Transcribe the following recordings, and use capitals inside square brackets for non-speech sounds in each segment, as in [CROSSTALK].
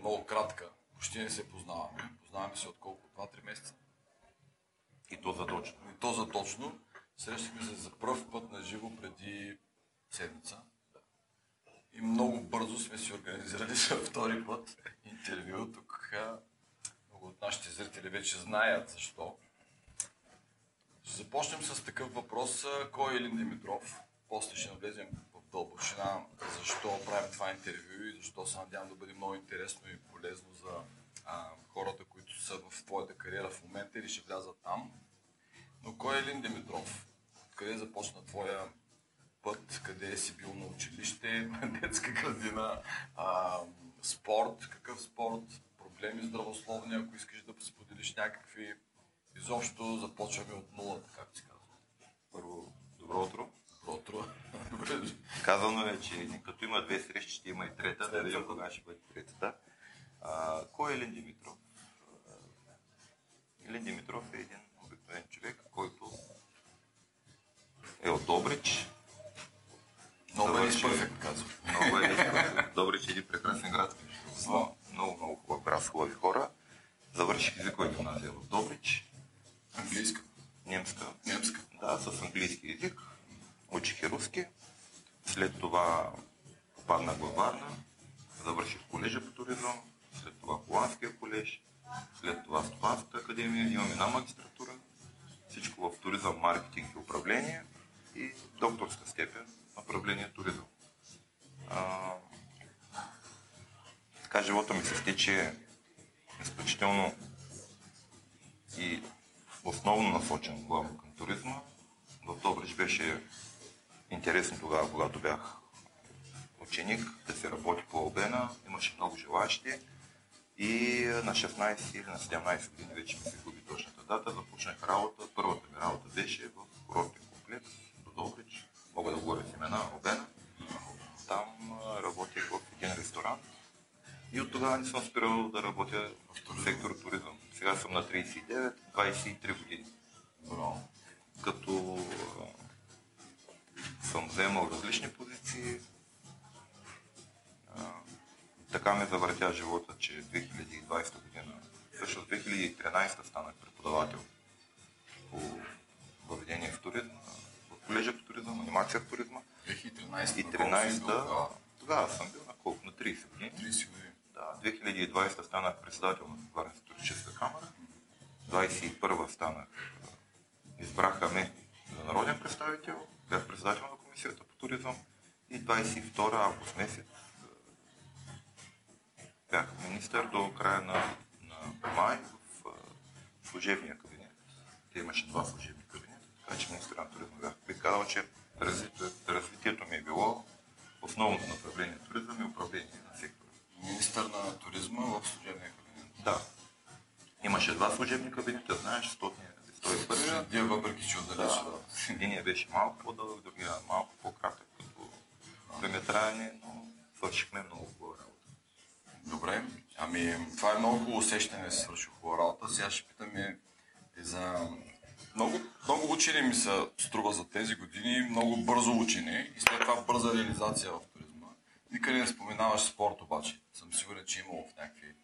много кратка. Почти не се познаваме. Познаваме се от колко? 2-3 месеца. И то задочно. И то за точно. Срещахме се за първ път на живо преди седмица. И много бързо сме си организирали [LAUGHS] за втори път интервю. Тук много от нашите зрители вече знаят защо. Ще започнем с такъв въпрос. Кой е Елин Димитров? После ще навлезем дълбочина защо правим това интервю и защо се надявам да бъде много интересно и полезно за а, хората, които са в твоята кариера в момента или ще влязат там. Но кой е Елин Димитров? Къде започна твоя път? Къде си бил на училище, [LAUGHS] детска градина, а, спорт? Какъв спорт? Проблеми здравословни, ако искаш да споделиш някакви Изобщо започваме от нулата, както се казва. Първо, добро утро. Утро. Казано е, че като има две срещи, ще има и трета. Да видим кога ще бъде третата. А, кой е Елин Димитров? Елин Димитров е един обикновен човек, който е от Добрич. Много е перфект, казва. Много е Добрич е един прекрасен град. Много, много хубав град с хубави хора. Завърших езиковата гимназия в Добрич. Английска. Немска. Немска. Да, с английски язик. Учих и руски. След това попаднах във Варна. Завърших колежа по туризъм. След това Холандския колеж. След това Стопанската академия. Имам една магистратура. Всичко в туризъм, маркетинг и управление. И докторска степен направление туризъм. А, така живота ми май в служебния кабинет. Те имаше два служебни кабинета, така че министър на туризма бях. Бих казал, че развитието, развитието ми е било основното направление туризъм и управление на сектора. Министър на туризма в служебния кабинет. Да. Имаше два служебни кабинета, знаеш, 100 101. Дия въпреки, че отдалече. Да, Единия беше малко по-дълъг, другия малко по-кратък като времетраене, но свършихме много работа. Добре. Ами, това е много хубаво усещане да се свърши хубава работа. Сега ще питам и за... Много, много учени ми се струва за тези години, много бързо учени и след това бърза реализация в туризма. Никъде не споменаваш спорт обаче. Съм сигурен, че е имало в някакви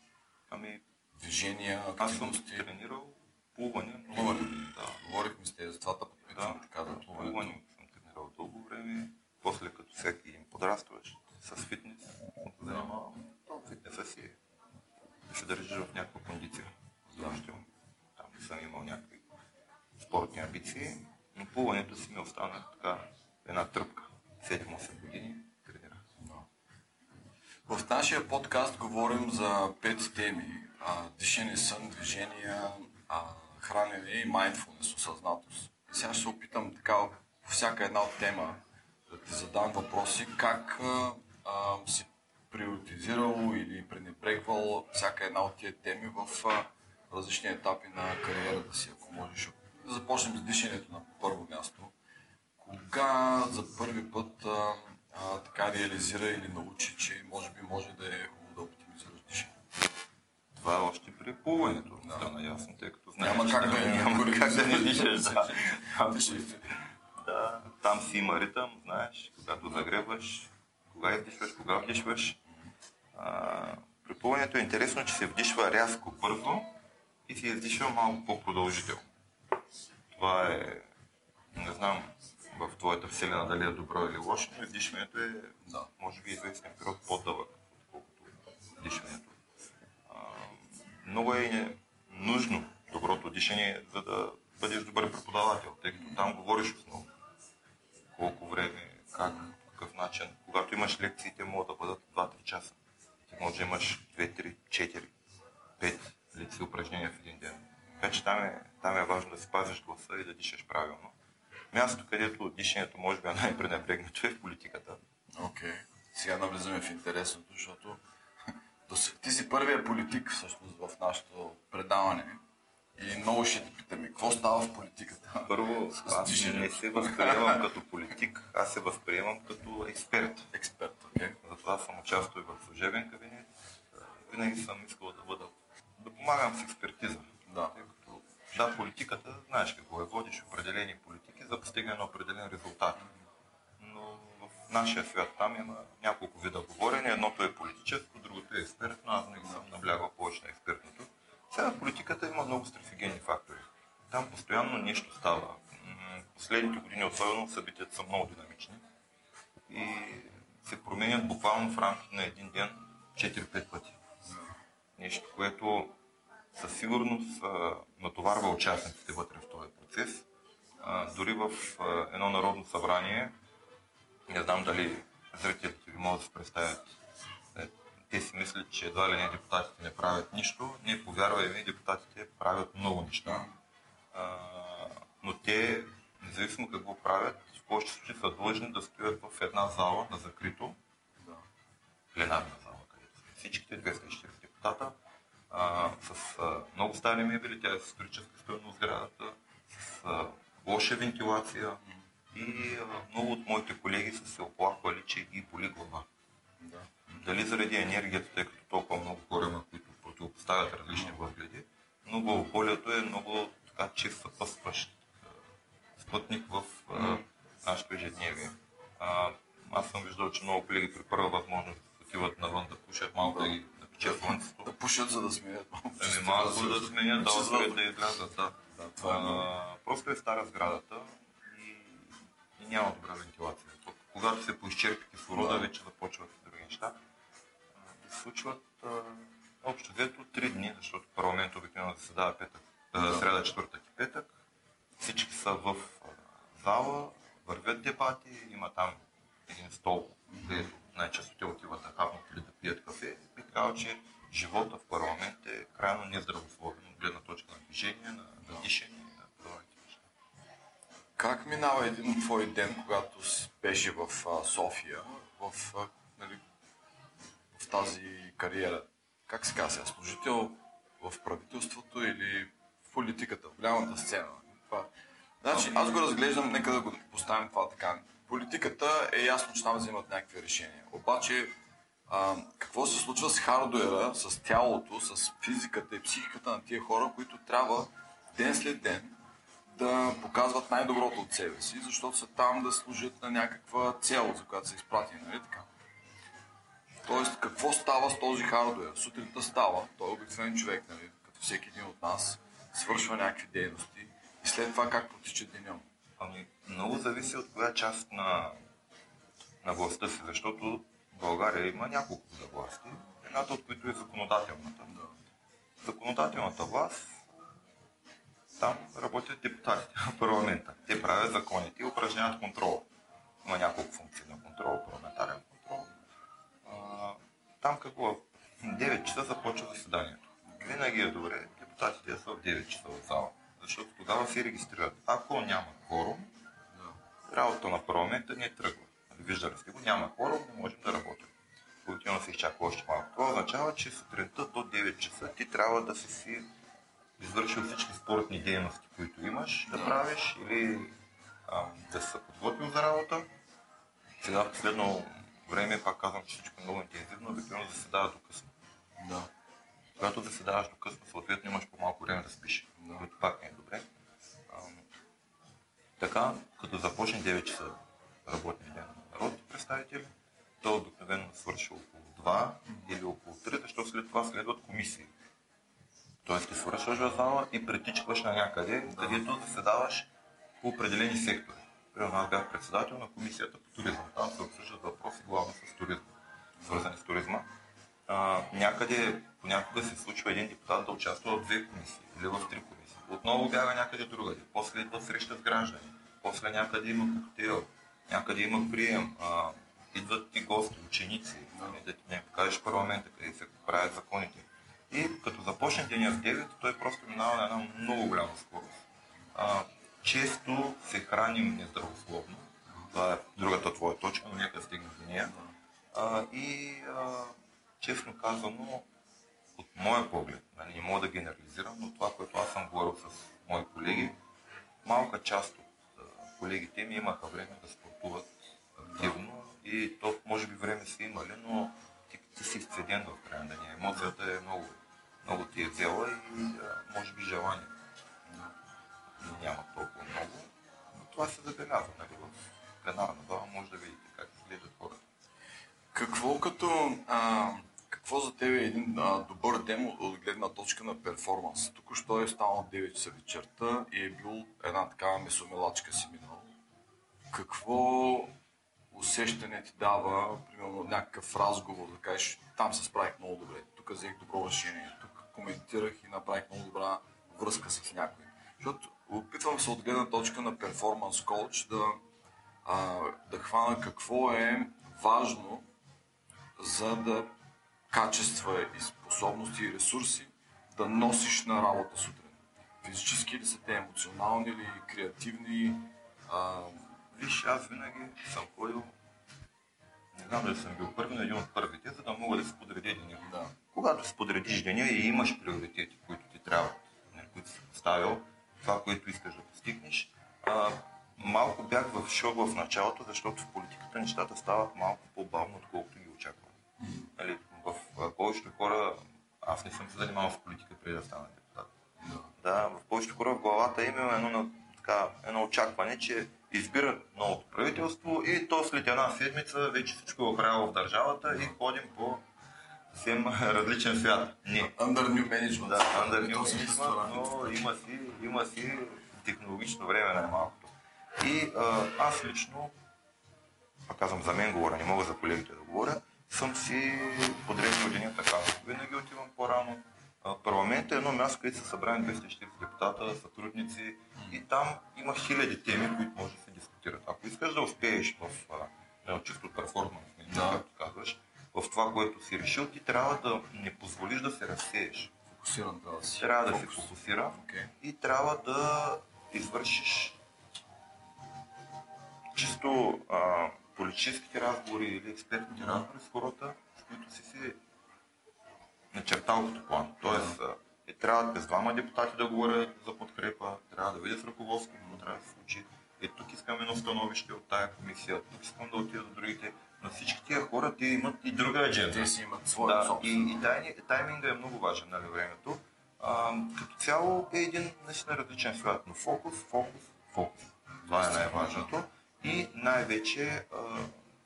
Ами, движения, аз съм активности. тренирал плуване. но- Плуване. Да. Говорихме с тези, за това да подпитам Да, така за да, плуването. плуване съм тренирал дълго време. После като всеки им подрастваш с фитнес, занимавам. То фитнеса си е да се държиш в някаква кондиция. Задължително. Там не съм имал някакви спортни амбиции, но плуването си ми остана така една тръпка. 7-8 години тренирах. В нашия подкаст говорим за пет теми. А, дишане, сън, движения, а, хранене и mindfulness, осъзнатост. Сега ще се опитам така по всяка една от тема да ти задам въпроси, как а, а, си приоритизирал или пренебрегвал всяка една от тия теми в различни етапи на кариерата си, ако можеш. Да започнем с дишането на първо място. Кога за първи път а, а, така реализира или научи, че може би може да е хубаво да оптимизираш дишането? Това е още при плуването Да. стана ясно, тъй като знаеш, Няма как да е. няма как да не дишаш. Да. [LAUGHS] Да, там си има ритъм, знаеш, когато загребваш, кога издишваш, кога вдишваш. А, при плуването е интересно, че се вдишва рязко, бързо и се издишва малко по-продължително. Това е, не знам в твоята вселена дали е добро или лошо, но издишването е, Да. може би, известен период по-дълъг, отколкото дишането. Много е нужно доброто дишане, за да бъдеш добър преподавател, тъй като там говориш основно. Колко време, как, по какъв начин. Когато имаш лекции, те могат да бъдат 2-3 часа. Може да имаш 2, 3, 4, 5 лекции упражнения в един ден. Така че там е, там е важно да спазиш гласа и да дишаш правилно. Мястото, където дишането може би е най-пренебрегнато е в политиката. Окей. Сега навлизаме в интересното, защото [LAUGHS] ти си първият политик всъщност в нашето предаване. И много ще те питаме, какво става в политиката? Първо, аз не се възприемам като политик, аз се възприемам като експерт. Експерт, окей? Затова съм участвал и в служебен кабинет. Винаги съм искал да бъда, да помагам с експертиза. Да. Тъй като, да, политиката, знаеш какво е, водиш определени политики за постигане на определен резултат. Но в нашия свят там има няколко вида говорене. Едното е политическо, другото е експертно. Аз винаги съм наблягал повече на експертното. Сега в политиката има много стресогенни фактори. Там постоянно нещо става. Последните години особено събитията са много динамични и се променят буквално в рамките на един ден 4-5 пъти. Нещо, което със сигурност натоварва участниците вътре в този процес. Дори в едно народно събрание, не знам дали зрителите ви могат да се представят, те си мислят, че едва ли не депутатите не правят нищо. Не, повярвай ми, депутатите правят много неща. А, но те, независимо какво правят, в повечето случаи са длъжни да стоят в една зала на закрито, Да. пленарна зала, където сме всичките 240 депутата, а, с а, много стари мебели, тя е с историческа стоеност сградата, с а, лоша вентилация и а, много от моите колеги са се оплаквали, че ги боли глава. Да. Дали заради енергията, тъй като толкова много хора има, които противопоставят различни възгледи, но главоболието е много така чист съпътстващ а, спътник в а, нашето ежедневие. А, аз съм виждал, че много колеги при първа възможност отиват навън да пушат малко да, ги да пече слънцето. Да пушат, за да смеят малко. Ами малко да сменят, да Че отварят за- да излязат, да. Да, това е. А, просто е стара сградата и, и няма добра вентилация. То- Когато се поизчерпи кислорода, Да. вече започват неща. Да се случват общо взето три дни, защото парламент обикновено заседава петък, а, сряда, четвъртък и петък. Всички са в зала, вървят дебати, има там един стол, където най-често те отиват да хапнат или да пият кафе. Бих казал, че живота в парламент е крайно нездравословен от гледна точка на движение, на, на дишане, на подобните неща. Как минава един твой ден, когато беше в София, в, нали, тази кариера? Как се казва? Служител в правителството или в политиката, в голямата сцена? Това... Значи, аз го разглеждам, нека да го поставим това така. Политиката е ясно, че там взимат някакви решения. Обаче, а, какво се случва с хардуера, с тялото, с физиката и психиката на тия хора, които трябва ден след ден да показват най-доброто от себе си, защото са там да служат на някаква цел, за която са изпратени, нали така? Тоест, какво става с този хардуер? Сутринта става, той е обикновен човек, нали, като всеки един от нас, свършва някакви дейности и след това как протича деня му. Ами, много зависи от коя част на, на властта си, защото в България има няколко вида власти, едната от които е законодателната. Законодателната власт, там работят депутатите в парламента. Те правят законите и упражняват контрол. Има няколко функции на контрол, парламентарен контрол. Там какво? В 9 часа започва заседанието. Винаги е добре депутатите да са в 9 часа в зала, защото тогава се регистрират. Ако няма кворум, работа на парламента не тръгва. Виждали сте го, няма кворум, не можем да работим. Обикновено се изчаква още малко. Това означава, че сутринта до 9 часа ти трябва да си си извършил всички спортни дейности, които имаш да правиш или а, да се подготвил за работа. Сега последно време, пак казвам, че всичко е много интензивно, обикновено заседава до късно. Да. Когато заседаваш до късно, съответно имаш по-малко време да спиш, Да. което пак не е добре. А, така, като започне 9 часа работния ден на народните представители, то обикновено свърши около 2 или около 3, защото след това следват комисии. Тоест ти свършваш в зала и притичкваш на някъде, където заседаваш по определени сектори. Аз бях председател на комисията по туризъм. Там се обсъждат въпроси главно с туризма, свързани с туризма. А, някъде понякога се случва един депутат да участва в две комисии или в три комисии. Отново бяга някъде другаде. После идва среща с граждани. После някъде има коктейл. Някъде има прием. А, идват ти гости, ученици, нали, да ти не покажеш парламента, къде се правят законите. И като започне деня с 9, той просто минава на една много голяма скорост. А, често се храним нездравословно. Това е другата твоя точка, но нека стигнем до нея. А, и а, честно казано, от моя поглед, нали, не мога да генерализирам, но това, което аз съм говорил с мои колеги, малка част от колегите ми имаха време да спортуват активно и то може би време са имали, но ти, ти си изцеден в края на деня. Емоцията е много, много ти е взела и може би желание няма толкова много, но това се забелязва нали, в пленарна зала, може да видите как изглеждат хората. Какво като... А, какво за теб е един а, добър демо от гледна точка на перформанс? Тук що е станал 9 часа вечерта и е бил една такава месомелачка си минал. Какво усещане ти дава, примерно някакъв разговор, да кажеш, там се справих много добре, тук взех добро решение, тук коментирах и направих много добра връзка с някой. Защото опитвам се от гледна точка на перформанс коуч да, а, да хвана какво е важно за да качества и способности и ресурси да носиш на работа сутрин. Физически ли са те, емоционални ли, креативни? А... Виж, аз винаги съм ходил, не знам дали съм бил първи, но един от първите, за да мога да си подредя деня. Да. Когато си подредиш деня и имаш приоритети, които ти трябва, нали, които си поставил, това, което искаш да постигнеш, а, малко бях в шок в началото, защото в политиката нещата стават малко по-бавно, отколкото ги очаквам. Нали, в повечето хора, аз не съм се занимавал с политика преди да стана депутат. Да, в повечето хора в главата им има едно, на- така, едно очакване, че избират новото правителство и то след една седмица вече всичко е оправило в държавата и ходим по съвсем [LAUGHS] различен свят. Не. Under new management. Да, under new management, но има си, има си технологично време най-малкото. И а, аз лично, пак казвам за мен говоря, не мога за колегите да говоря, съм си подредил деня така. Винаги отивам по-рано. А, Парламент е едно място, където са събрани 240 депутата, сътрудници и там има хиляди теми, които може да се дискутират. Ако искаш да успееш в а, чисто перформанс, да. както казваш, в това, което си решил, ти трябва да не позволиш да се разсееш. Фокусиран трябва да си. Трябва да се Фокус. фокусира Окей. и трябва да извършиш чисто а, политическите разговори или експертните разговори с хората, с които си си начертал като план. Тоест, а, е, трябва без двама депутати да говорят за подкрепа, трябва да видя с ръководството, какво трябва да се случи. Е, тук искам едно становище от тая комисия, тук искам да отида до другите. Всички тия хора те имат и друга адженда. Те си имат своя Да, собствена. и, и тайни, тайминга е много важен, нали, времето. А, като цяло е един наистина различен свят, но фокус, фокус, фокус. Това е най-важното. И най-вече, а,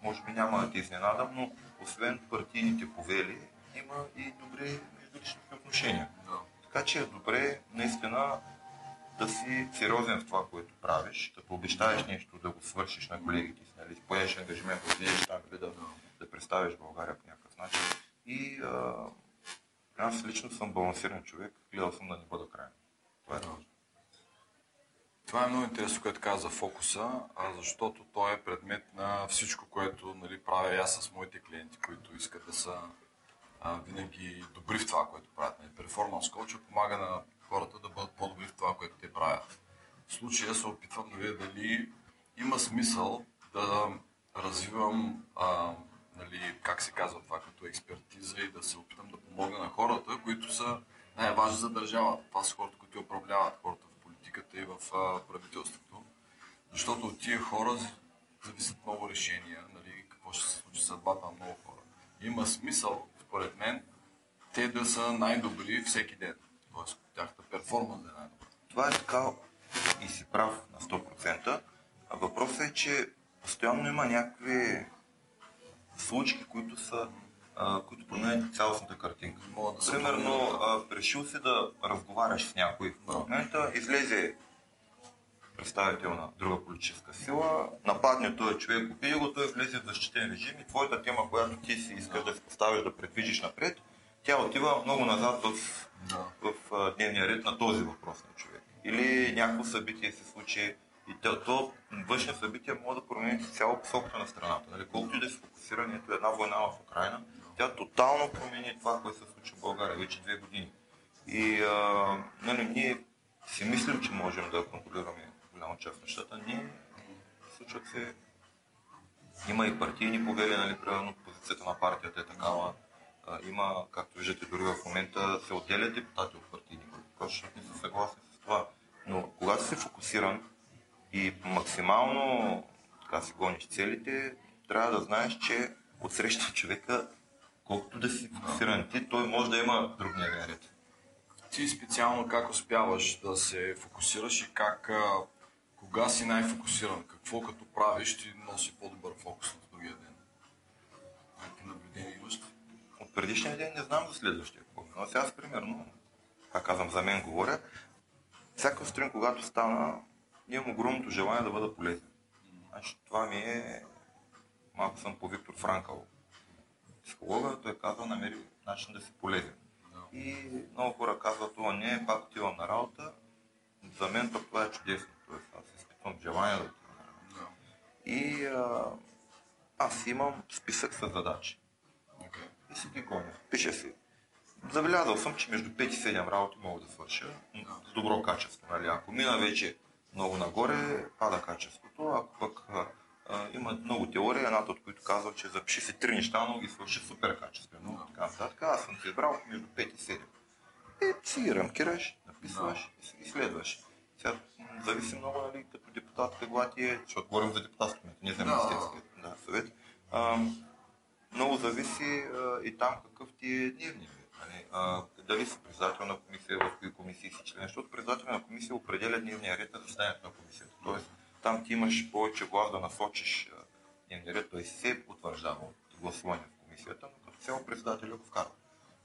може би няма да те изненадам, но освен партийните повели, има и добри междуличностни отношения. Да. Така че е добре наистина да си сериозен в това, което правиш, като обещаеш нещо да го свършиш на колегите си, нали, поемеш ангажимент отидеш там или да, да представиш България по някакъв начин. И а, аз лично съм балансиран човек, гледал съм да не бъда крайен. Това е важно. Това е много интересно, което каза за фокуса, защото той е предмет на всичко, което нали, правя аз с моите клиенти, които искат да са а, винаги добри в това, което правят. Нали, перформанс коуча помага на хората да бъдат по-добри в това, което те правят. В случая се опитвам да видя дали има смисъл да развивам, а, нали, как се казва това, като експертиза и да се опитам да помогна на хората, които са най-важни за държавата. Това са хората, които управляват, хората в политиката и в правителството. Защото от тия хора зависят много решения, нали, какво ще се случи съдбата на много хора. Има смисъл, според мен, те да са най-добри всеки ден. Тоест, тяхната перформанс е най-добра. Това е така и си прав на 100%. А въпросът е, че постоянно има някакви случки, които са а, които променят цялостната картинка. Да Примерно, а, решил си да разговаряш с някой в момента, излезе представител на друга политическа сила, нападне този човек, убие го, той влезе в защитен режим и твоята тема, която ти си искаш да се поставиш да предвижиш напред, тя отива много назад в, Да. в а, дневния ред на този въпрос на човек. Или някакво събитие се случи и то, то външни събития могат да променят цяло посоката на страната. Нали? Колкото и да се фокусирани, ето една война в Украина, тя тотално промени това, което се случва в България вече две години. И а, нали, ние си мислим, че можем да контролираме голяма част от нещата. Ние случват се има и партийни повели, нали, примерно позицията на партията е такава. А, има, както виждате, дори в момента се отделят депутати от партийни групи, защото не са съгласни с това. Но когато си фокусиран и максимално така си гониш целите, трябва да знаеш, че отсреща човека, колкото да си фокусиран ти, той може да има друг дневен ред. Ти специално как успяваш да се фокусираш и как, а, кога си най-фокусиран? Какво като правиш ти носи по-добър фокус на другия ден? Някакви наблюдения имаш ли? От предишния ден не знам за следващия какво. Но сега примерно, пак казвам, за мен говоря, всяка сутрин, когато стана, имам огромното желание да бъда полезен. Значи, това ми е... Малко съм по Виктор Франкъл. Психолога, той казва, намери начин да си полезен. И много хора казват, това не, пак отивам на работа. За мен пък това е чудесно. Тоест, аз изпитвам желание да отивам на работа. И а, аз имам списък с задачи. И си гоня. Пише си. Забелязал съм, че между 5 и 7 работи мога да свърша с добро качество. Нали? Ако мина вече много нагоре, пада качеството. Ако пък а, а, има много теории, едната от които казва, че запиши си три неща, но ги свърши супер качествено. Така, нататък. Аз съм си избрал между 5 и 7. И си рамкираш, написваш и си ги следваш. Сега зависи много, нали, като депутат, каква ти е, защото говорим за депутатски кмет, не за Да. министерски да, съвет. А, много зависи а, и там какъв ти е. Нали? А, дали си председател на комисия, в кои комисии си член, защото председател на комисия определя дневния ред на заседанието на комисията. Тоест, там ти имаш повече глас да насочиш дневния ред, той се потвърждава от гласуване в комисията, но като цяло председателя го вкарва.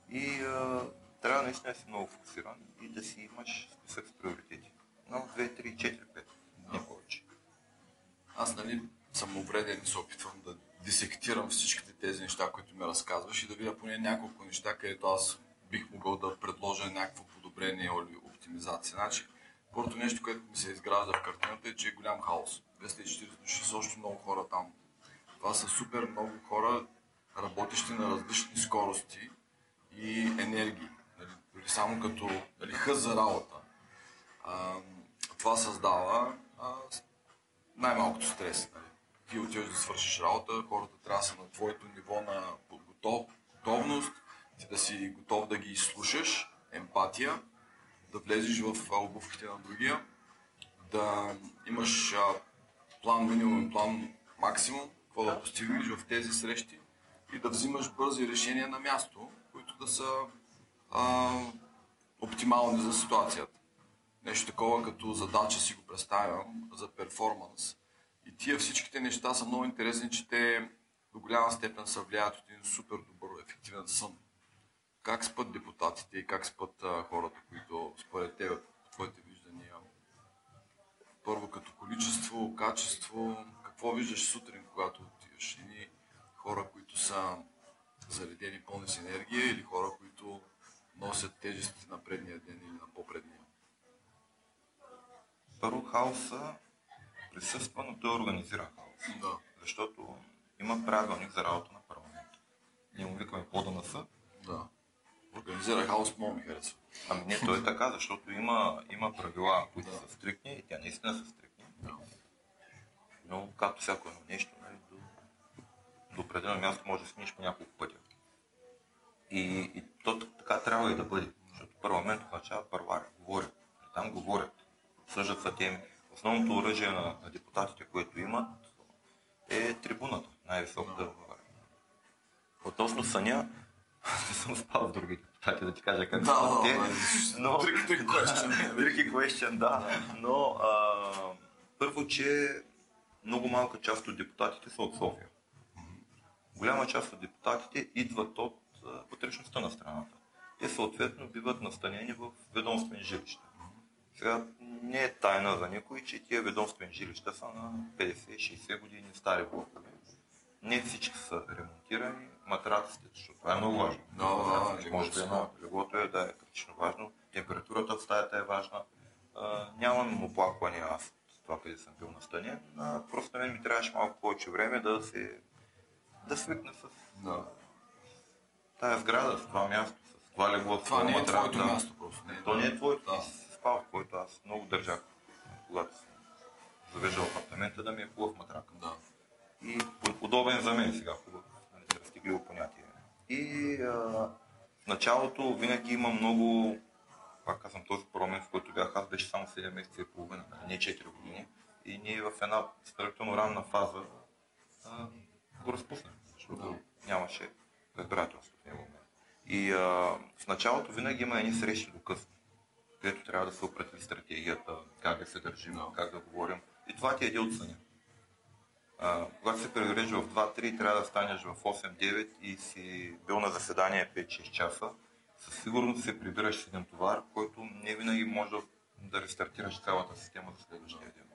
И а, трябва наистина да си много фокусиран и да си имаш списък с приоритети. Но 2, 3, 4, 5, не повече. Аз нали съм увреден и се опитвам да дисектирам всичките тези неща, които ми разказваш и да видя поне няколко неща, където аз бих могъл да предложа някакво подобрение или оптимизация. Значи, първото нещо, което ми се изгражда в картината е, че е голям хаос. 240 души са още много хора там. Това са супер много хора, работещи на различни скорости и енергии. Нали, само като нали, хъз за работа. А, това създава а, най-малкото стрес. Нали. Ти отиваш да свършиш работа, хората трябва да са на твоето ниво на подготов, готовност, ти да си готов да ги изслушаш, емпатия, да влезеш в обувките на другия, да имаш а, план минимум, план максимум, какво да постигнеш в тези срещи и да взимаш бързи решения на място, които да са а, оптимални за ситуацията. Нещо такова като задача си го представям за перформанс. И тия всичките неща са много интересни, че те до голяма степен се влияят от един супер добър, ефективен сън. Как спят депутатите и как спят а, хората, които според по твоите виждания, първо като количество, качество, какво виждаш сутрин, когато отиваш? Едни хора, които са заредени пълни с енергия или хора, които носят тежести на предния ден или на по-предния? Първо хаоса присъства, но той организира хаос. Да. Защото има правилник за работа на парламента. Ние му викаме ПОДНС. Да. Организира хаос, много ми харесва. Ами не, то е така, защото има, има правила, които са стрикни и тя наистина са стрикни. Да. Но както всяко едно нещо, нали, до, до определено място може да смениш по няколко пъти. И, и то така трябва и да бъде. Защото парламент означава парламент. Говорят. Там говорят. Съждат са теми. Основното оръжие на, на депутатите, което имат, е трибуната. Най-високата България. Относно съня, не съм спал с други депутати, да ти кажа как да, те. Но... Tricky question. Tricky question, да. Но а, първо, че много малка част от депутатите са от София. голяма част от депутатите идват от вътрешността на страната. Те съответно биват настанени в ведомствени жилища. Сега не е тайна за никой, че тия ведомствени жилища са на 50-60 години стари блокове. Не всички са ремонтирани, матраците, защото това е много важно. Да, Значи, може би едно леглото е да е критично важно, температурата в стаята е важна. А, нямам оплаквания аз от това, къде съм бил настанен. А, просто на мен ми трябваше малко повече време да се да свикна с Да. тая сграда, с това място, с това легло, с Това не е твоето да. място просто. Не е То не е твоето, Да. спал, в който аз много държах, когато съм завеждал апартамента, да ми е хубав матрак. Да. И удобен за мен сега, хубав, нали, разтегливо понятие. И а, в началото винаги има много, пак казвам, този парламент, в който бях аз, беше само 7 месеца и половина, нали, не 4 години. И ние в една сравнително ранна фаза а, го разпуснахме, защото нямаше разбирателство в него момент. И а, в началото винаги има едни срещи до късно, където трябва да се определи стратегията, как да се държим, Да. как да говорим. И това ти е от съня. А, когато се преведеш в 2-3, трябва да станеш в 8-9 и си бил на заседание 5-6 часа. Със сигурност се прибираш с един товар, който не винаги може да, да рестартираш цялата система за следващия ден.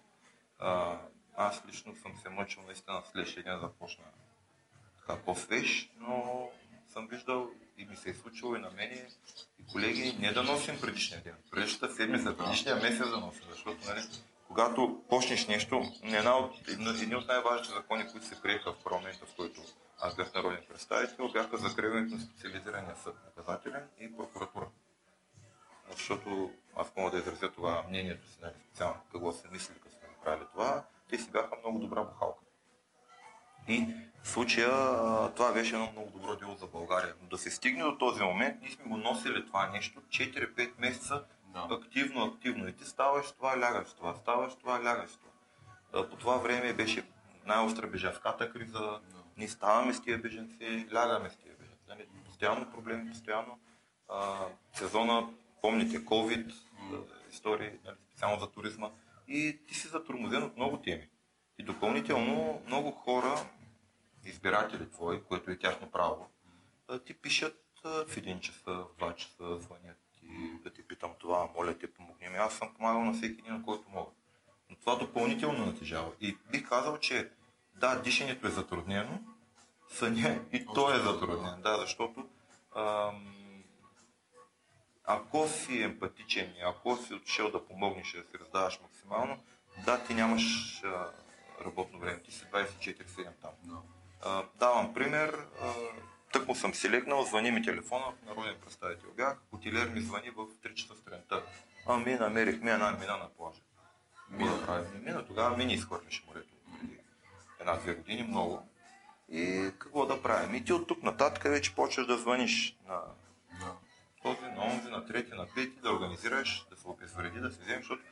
А, аз лично съм се мъчил наистина следващия ден започна така по-свеж, но съм виждал и ми се е случило и на мене, и колеги, не да носим предишния ден, предишната седмица, предишния месец да носим, защото нали, когато почнеш нещо, една от, едни от най-важните закони, които се приеха в парламента, в който аз бях народен представител, бяха закриването на специализирания съд, наказателен и прокуратура. Защото аз мога да изразя това мнението си, нали, специално какво се мисли, като сме направили това, те си бяха много добра бухалка. И в случая това беше едно много добро дело за България. Но да се стигне до този момент, ние сме го носили това нещо 4-5 месеца Да. активно, активно. И ти ставаш това, лягаш това, ставаш това, лягаш това. А, По това време беше най-остра бежанската криза. Ние ставаме с тия беженци, лягаме с тия беженци. Нали, Постоянно проблеми, постоянно. А, сезона, помните, COVID, истории, нали, специално за туризма. И ти си затормозен от много теми. И допълнително много хора, избиратели твои, което е тяхно право, ти пишат в един часа, в два часа, звънят да ти питам това, моля те, помогни ми. Аз съм помагал на всеки един, на който мога. Но това допълнително натежава. И бих казал, че да, дишането е затруднено, съня и то е затруднен. Да, защото ам, ако си емпатичен и ако си отишъл да помогнеш и да си раздаваш максимално, да, ти нямаш а, работно време, ти си 24-7 там. Да. А, давам пример, а, тък му съм си легнал, звъни ми телефона, народен представител бях, хотелиер ми звъни в 3 часа сутринта. Ами намерихме една мина на плажа. Мина правим мина, тогава мини изхвърляше морето преди една-две години, много. И какво да правим? И ти от тук нататък вече почваш да звъниш на Да. този, на онзи, на трети, на пети, да организираш, да се обезвреди, да се вземеш, защото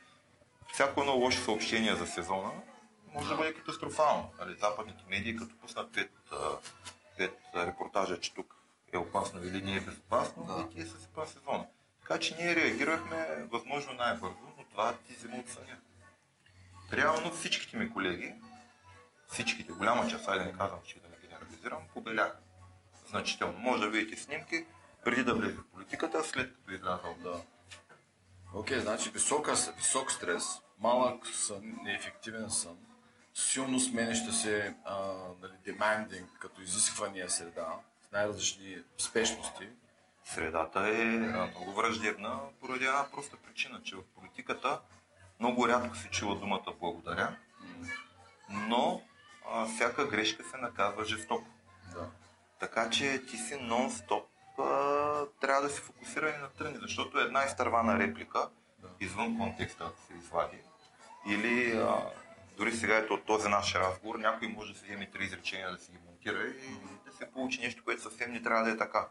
всяко едно лошо съобщение за сезона може да бъде катастрофално. Нали, западните медии, като пуснат пет, пет а, репортажа, че тук е опасно или не е безопасно, Да. и тие са си по сезона. Така че ние реагирахме възможно най-бързо, но това ти взема от съня. Реално всичките ми колеги, всичките, голяма част, айде не казвам, че да не генерализирам, побеляха. Значително. Може да видите снимки преди да влезе в политиката, след като е излязал Да. Окей, значи висока, висок стрес, малък сън, неефективен сън, силно сменеща се а, нали, demanding като изисквания среда, с най-различни спешности. Средата е много враждебна поради една проста причина, че в политиката много рядко се чува думата благодаря, но а, всяка грешка се наказва жестоко. Да. Така че ти си нон-стоп а, трябва да си фокусиран на тръни, защото една изтървана реплика, Да. извън контекста, се извади, или а, дори сега ето от този наш разговор, някой може да си вземе три изречения да си ги монтира и да се получи нещо, което съвсем не трябва да е така.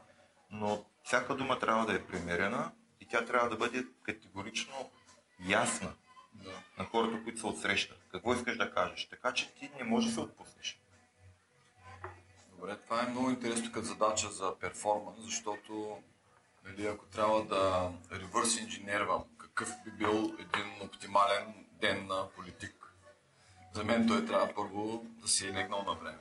Но всяка дума трябва да е примерена и тя трябва да бъде категорично ясна Да. на хората, които се отсрещат. Какво искаш да кажеш? Така че ти не можеш да се отпуснеш. Добре, това е много интересно като задача за перформанс, защото нали, ако трябва да ревърс инженервам какъв би бил един оптимален ден на политик, за мен той трябва първо да си е легнал на време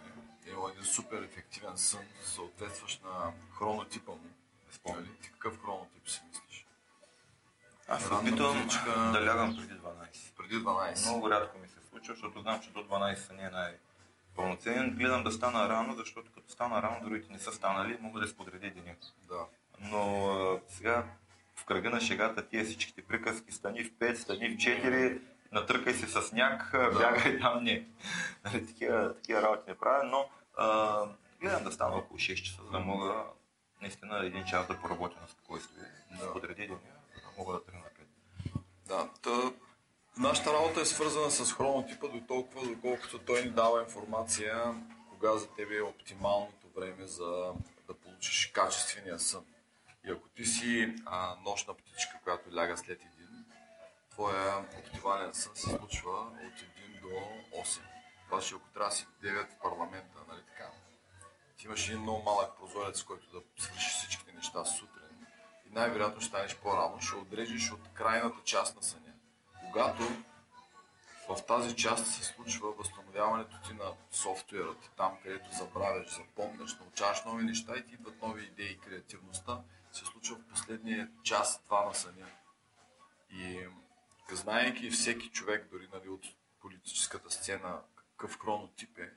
е един супер ефективен сън, съответстващ на хронотипа му. Спомням. Нали? Ти какъв хронотип си мислиш? Аз се опитвам птичка. да лягам преди 12. Преди 12. Много рядко ми се случва, защото знам, че до 12 не е най-пълноценен. Гледам да стана рано, защото като стана рано, другите не са станали, мога да сподреди деня. Да. Но а, сега в кръга на шегата тия всичките приказки, стани в 5, стани в 4, натръкай се с сняг, [LAUGHS] бягай там, не. Нали, такива, такива работи не правя, но а, гледам да стана около 6 часа, за да мога наистина един час да поработя на спокойствие, да Да. подреди деня, за да мога да тръгна напред. Да, та, нашата работа е свързана с хронотипа до толкова, доколкото той ни дава информация кога за тебе е оптималното време за да получиш качествения сън. И ако ти си а, нощна птичка, която ляга след твоя оптимален сън се случва от 1 до 8. Това ще ако трябва си 9 в парламента, нали така. Ти имаш един много малък прозорец, който да свършиш всичките неща сутрин. И най-вероятно ще станеш по-рано, ще отрежеш от крайната част на съня. Когато в тази част се случва възстановяването ти на софтуера ти, там където забравяш, запомняш, научаваш нови неща и ти идват нови идеи, креативността се случва в последния час, два на съня. И знаейки всеки човек, дори нали, от политическата сцена, какъв хронотип е,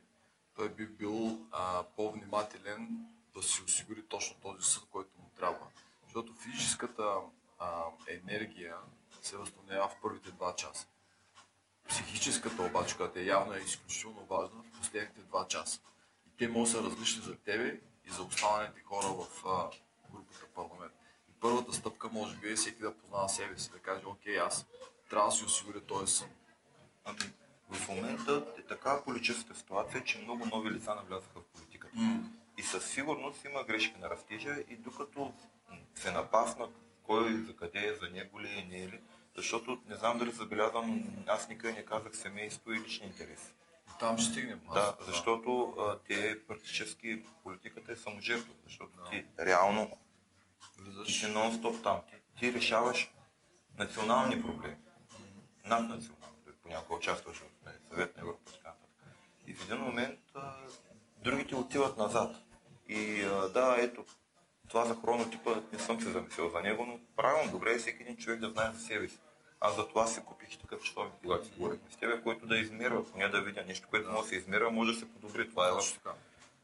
той би бил а, по-внимателен да си осигури точно този съд, който му трябва. Защото физическата а, енергия се възстановява в първите два часа. Психическата обаче, която е явно е изключително важна, в последните два часа. И те могат да са различни за тебе и за останалите хора в а, групата парламент. И първата стъпка може би е всеки да познава себе си, да каже, окей, аз трябва да си осигуря този сън. Ами, в момента е такава политическа ситуация, че много нови лица навлязаха в политиката. И със сигурност има грешки на растежа и докато се напаснат кой за къде е, за него ли е, не е ли, защото не знам дали забелязвам, аз никъде не казах семейство и лични интереси. Там ще стигнем. Аз- Да, защото а, те практически политиката е саможертва, защото ти реално ти Влизаш. си нон-стоп там. Ти, ти решаваш национални проблеми. Наднационални. Дори Понякога участваш в съвет на Европа и в един момент а, другите отиват назад. И а, да, ето, това за хронотипа не съм се замислил за него, но правилно, добре е всеки един човек да знае за себе си. Аз за това си купих такъв часовник, когато си говорихме с тебе, който да измерва, поне да видя нещо, което може да се измерва, може да се подобри. Това е в така.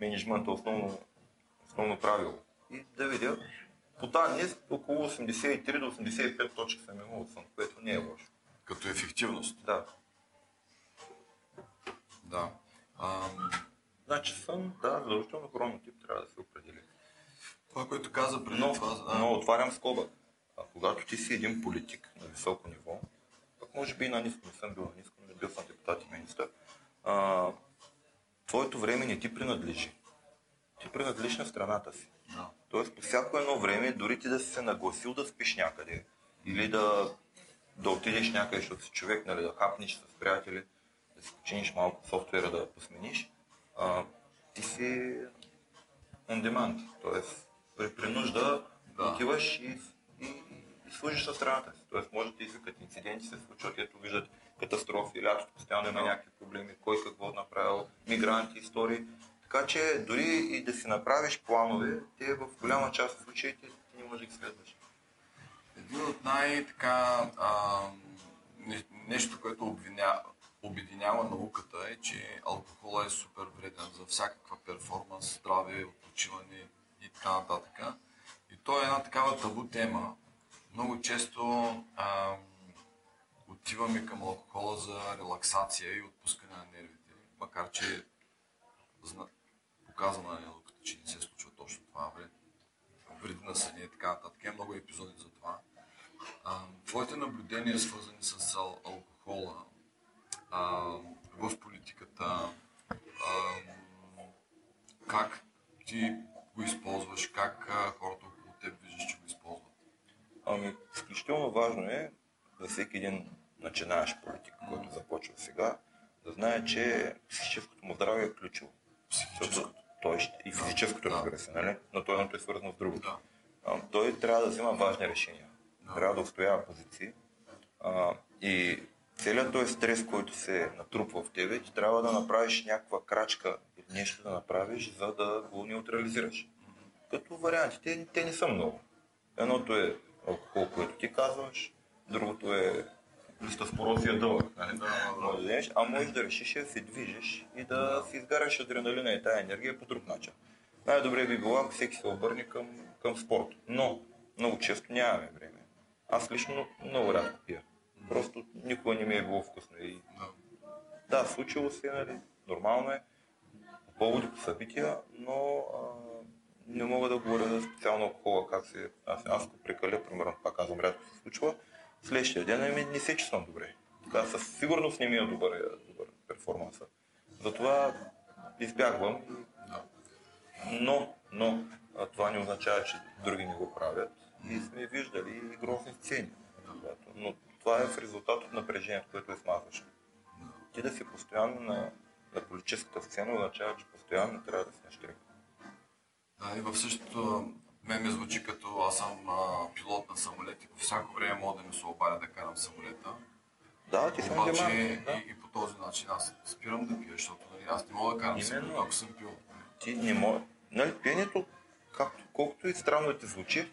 менеджмента основно, основно правило. И да видя, по данни около 83 до 85 точки съм имал от сън, което не е лошо. Като ефективност. Да. Да. Ам, Значи сън, да, задължително хронотип трябва да се определи. това, което каза преди Но, това... а, но отварям скоба. А когато ти си един политик на високо ниво, пък може би и на ниско, не съм бил на ниско, но бил съм депутат и министър, а, твоето време не ти принадлежи. Ти принадлежиш на страната си. Да. Тоест по всяко едно време, дори ти да си се нагласил да спиш някъде или да, да отидеш някъде, защото си човек, нали, да хапнеш с приятели, да си починиш малко софтуера да посмениш, а, ти си on demand. Тоест при, при нужда Да. отиваш и, и, и служиш със страната си. Тоест може да извикат инциденти, се случват, ето виждат катастрофи, лятото постоянно има някакви проблеми, кой какво направил, мигранти, истории. Така че дори и да си направиш планове, те в голяма част от случаите ти не можеш да ги следваш. Един от най-така нещо, което обвиня, обединява науката е, че алкохола е супер вреден за всякаква перформанс, здраве, почиване и така нататък. И то е една такава табу тема. Много често а, отиваме към алкохола за релаксация и отпускане на нервите, макар че зна... показана е науката, че не се случва точно това вред вреди на съня и така нататък. Има много епизоди за това. А, твоите наблюдения, свързани с ал- алкохола а, в политиката, а, как ти го използваш, как а, хората около теб виждаш, че го използват? Ами, изключително важно е за всеки един начинаещ политик, който започва сега, да знае, че психическото му здраве е ключово. Защото той ще, и физическото, Да. разбира се, нали? но то едното е свързано с другото. Да. А, той трябва да взима важни решения. Да. Трябва да устоява позиции. А, и целият този стрес, който се натрупва в тебе, ти трябва да направиш някаква крачка или нещо да направиш, за да го неутрализираш. Като вариантите, те не са много. Едното е алкохол, което ти казваш, другото е листоспорозия дълъг. Нали? Може да ядеш, а можеш да решиш да се движиш и да си изгаряш адреналина и тая енергия по друг начин. Най-добре би било, ако всеки се обърне към, към спорт. Но много често нямаме време. Аз лично много рядко пия. Просто никога не ми е било вкусно. И... Да, случило се, нали? нормално е. По поводи по събития, но а, не мога да говоря за специално алкохола, как се... Аз, аз го прекаля, примерно, пак казвам, рядко се случва. Следващия ден ами, не се чувствам добре. Така, със сигурност не ми е добър, добър перформанса. Затова избягвам. Но, но това не означава, че други не го правят. И сме виждали и грозни сцени. Но това е в резултат от напрежението, което е смазващо. Ти да си постоянно на, на политическата сцена означава, че постоянно трябва да си на штрек. Да, и в същото мен ми звучи като аз съм а, пилот на самолет и по всяко време мога да ми се обаря да карам самолета. Да, ти съм Обаче да. и, и, по този начин аз спирам да пия, защото нали, аз не мога да карам Именно. самолет, ако съм пил. Ти не може. Нали, пиенето, както, колкото и странно да ти звучи,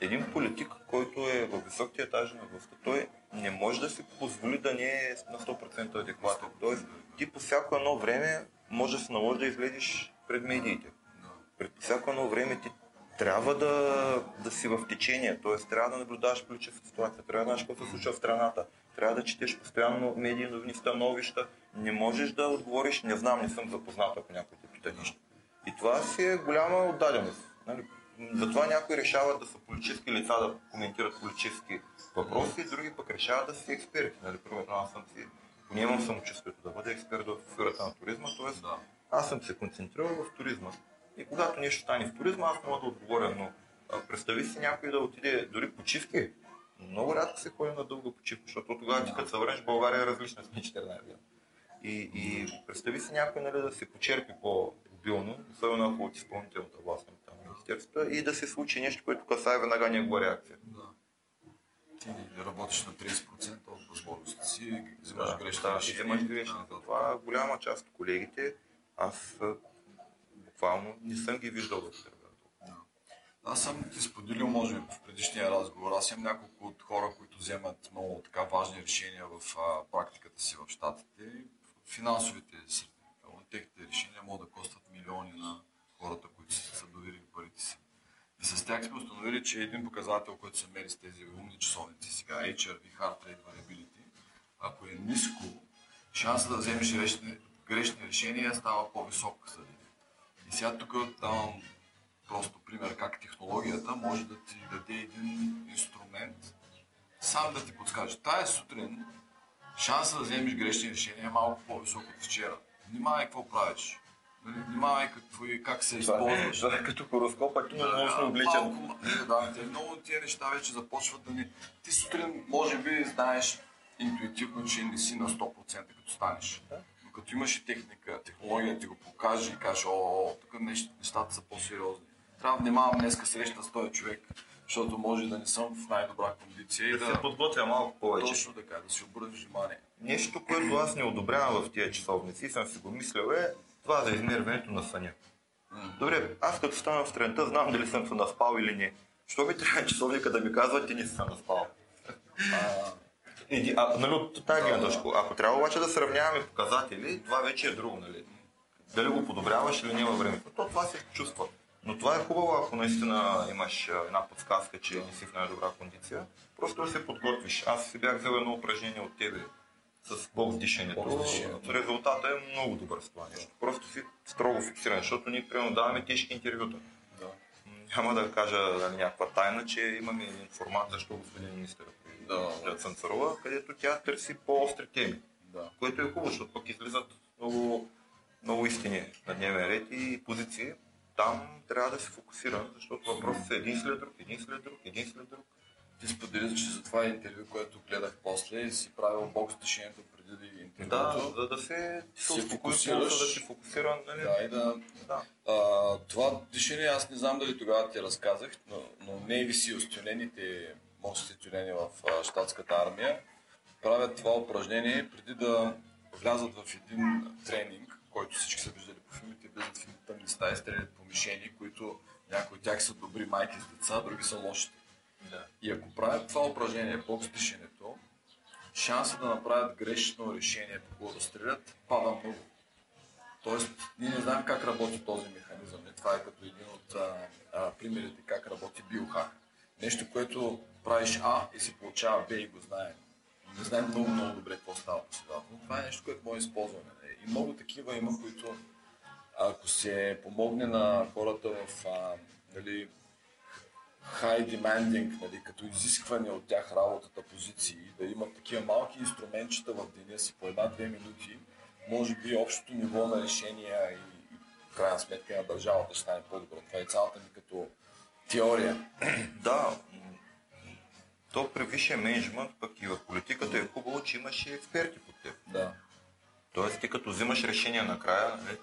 един политик, който е в високите етажи на властта, той не може да си позволи да не е на 100% адекватен. Тоест, ти по всяко едно време може да се наложи да излезеш пред медиите. Пред всяко едно време ти трябва да, да си в течение, т.е. трябва да наблюдаваш политическата ситуация, трябва да знаеш какво се случва в страната, трябва да четеш постоянно медии, новини, становища. Не можеш да отговориш, не знам, не съм запознат, ако някой те пита нещо. И това си е голяма отдаденост. Нали? Затова някои решават да са политически лица, да коментират политически въпроси, други пък решават да си експерти. Нали? Примерно аз съм си, поне имам самочувствието да бъда експерт в сферата на туризма, т.е. Да. аз съм се концентрирал в туризма. И когато нещо стане в туризма, аз мога да отговоря, но а, представи си някой да отиде дори почивки. Много рядко се ходи на дълга почивка, защото тогава ти като се върнеш, България е различна сме 14 години. И, и представи си някой нали, да се почерпи по-обилно, особено ако от изпълнителната власт министерствата, и да се случи нещо, което касае веднага негова реакция. Да. Ти работиш на 30% от възможността си, взимаш Да, грешни да, решения. грешни. Да, Това голяма част от колегите, аз буквално не съм ги виждал да потребяват. Да. Аз съм ти споделил, може би, в предишния разговор. Аз имам няколко от хора, които вземат много така важни решения в а, практиката си в Штатите. Финансовите среди. Техните решения могат да костват милиони на хората, които са, доверили парите си. И с тях сме установили, че един показател, който се мери с тези умни часовници сега, HRV, Heart Rate Variability, ако е ниско, шансът да вземеш грешни, грешни решения става по-висок. за. И сега тук давам просто пример как технологията може да ти даде един инструмент, сам да ти подскаже. Тая сутрин шансът да вземеш грешни решения е малко по-висок от вчера. Внимавай какво правиш. Нали, Внимавай какво и как се използваш. Това е като хороскопа, ти Да, научно малко обличан. ма- не, да, те, много тия неща вече започват да ни... Ти сутрин, може би, знаеш интуитивно, че не си на 100% като станеш. Но като имаш и техника, технология ти го покаже и каже, о, тук нещ- нещата са по-сериозни. Трябва да внимавам днеска среща с този човек, защото може да не съм в най-добра кондиция и Да се да... подготвя малко повече. Точно така, да си обърнеш внимание. Нещо, което аз не одобрявам в тия часовници и съм си го мислил е това за измерването на съня. Добре, аз като стана в сутринта, знам дали съм се наспал или не. Що ми трябва часовника да ми казва, ти не си се наспал? А, Иди, а, нали, от тази гледна точка. Ако трябва обаче да сравняваме показатели, това вече е друго, нали? Дали го подобряваш или не във времето, то това се чувства. Но това е хубаво, ако наистина имаш една подсказка, че не си в най-добра кондиция. Просто да се подготвиш. Аз си бях взел едно упражнение от тебе с бокс дишането. Бокс дишането. Резултатът е много добър с това нещо. Просто си строго фиксиран, защото ние примерно даваме тежки интервюта. да. Няма да кажа нали, някаква тайна, че имаме информация, защо господин министър Да. Цанцарова, където тя търси по-остри теми. Да. Което е хубаво, защото пък излизат много, много истини на дневен ред и позиции. Там трябва да се фокусирам, защото въпросът е един след друг, един след друг, един след друг. Ти сподели, че за това интервю, което гледах после, и си правил бокс дишението преди да Да, интервюто. за да се, се Се фокусираш. да си фокусиран. Нали? Да, и да... да. А, това дишане, аз не знам дали тогава ти разказах, но, но Navy SEALs, тюлените, морските тюлени в а, щатската армия, правят това упражнение преди да влязат в един тренинг, който всички са виждали по филмите, влизат в тъмни стаи, стрелят по мишени, които някои от тях са добри майки с деца, други са лошите. И ако правят това упражнение, бокс дишането, шанса да направят грешно решение по да стрелят пада много. Тоест, ние не знаем как работи този механизъм. И това е като един от а, а, примерите как работи биохак. Нещо, което правиш А и се получава Б и го знаем. Не знаем много, много добре какво става последователно. Това е нещо, което може да използваме. нали? И много такива има, които ако се помогне на хората в а, нали, high demanding, нали, като изискване от тях работата, позиции, да имат такива малки инструментчета в деня си по една-две минути, може би общото ниво на решения и, и в крайна сметка на държавата ще стане по-добро. Това е цялата ми като теория. [CLEARS THROAT] Да, то при висшия менеджмент, пък и в политиката е хубаво, че имаш и експерти под теб. Да. Тоест ти като взимаш решение накрая, нали,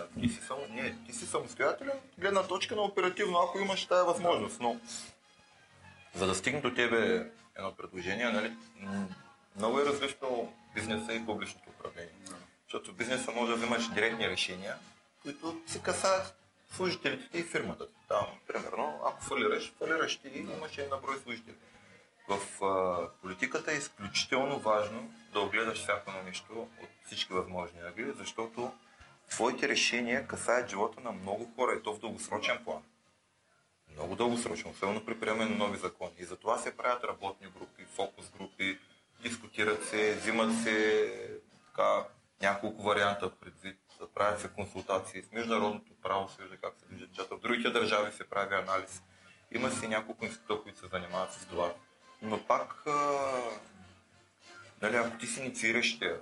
Самостоятелно. ти си, само, не, ти си самостоятелен, гледна точка на оперативно, ако имаш тази възможност. Но за да стигне до тебе едно предложение, нали, много е различно бизнеса и публичното управление. Защото в бизнеса може да вземаш директни решения, които се касаят служителите и фирмата. Там, примерно, ако фалираш, фалираш ти и имаш един наброй служители. В а, политиката е изключително важно да огледаш всяко нещо от всички възможни ъгли, защото твоите решения касаят живота на много хора и то в дългосрочен план. Много дългосрочен, особено при приемане на нови закони. И затова се правят работни групи, фокус групи, дискутират се, взимат се така, няколко варианта предвид, правят се консултации с международното право, се вижда как се движат нещата. В другите държави се прави анализ. Има си няколко института, които се занимават с това. Но пак, а, нали, ако ти си иницииращия,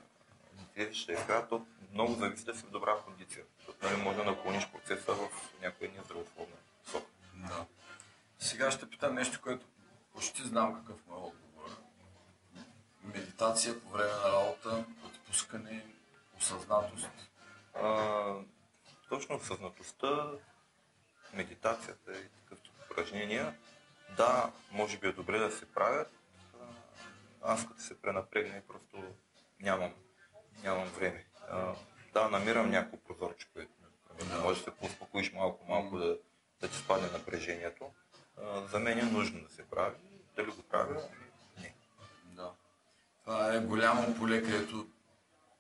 иницииращия игра, то много зависи да си в добра кондиция. Защото нали, може да наклониш процеса в някоя нездравословна посока. Да. Сега ще питам нещо, което почти знам какъв му е отговор. Медитация по време на работа, отпускане, осъзнатост. А, точно осъзнатостта, медитацията и такъв тип упражнения, да, може би е добре да се правят. Аз като се пренапрегна и просто нямам, нямам време. А, да, намирам някакво прозорче, което примерно, може да се поуспокоиш малко, малко да, да ти спадне напрежението. А, за мен е нужно да се прави. Дали го правя? Не. Да. Това е голямо поле, където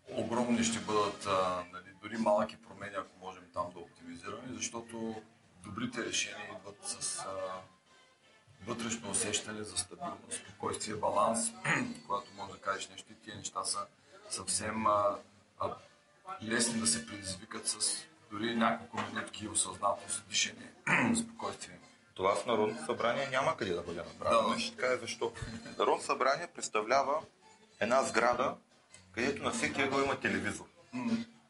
огромни ще бъдат а, нали, дори малки промени, ако можем там да оптимизираме, защото добрите решения идват с а, вътрешно усещане за стабилност, спокойствие, баланс, [CLEARS THROAT] когато можеш да кажеш нещо и тия неща са съвсем а, а, лесни да се предизвикат с дори няколко минутки осъзнатост, дишане, [CLEARS THROAT] спокойствие. Това в Народното събрание няма къде да бъде направено. Да. Ще кажа защо. Народното събрание представлява една сграда, където на всеки ъгъл има телевизор.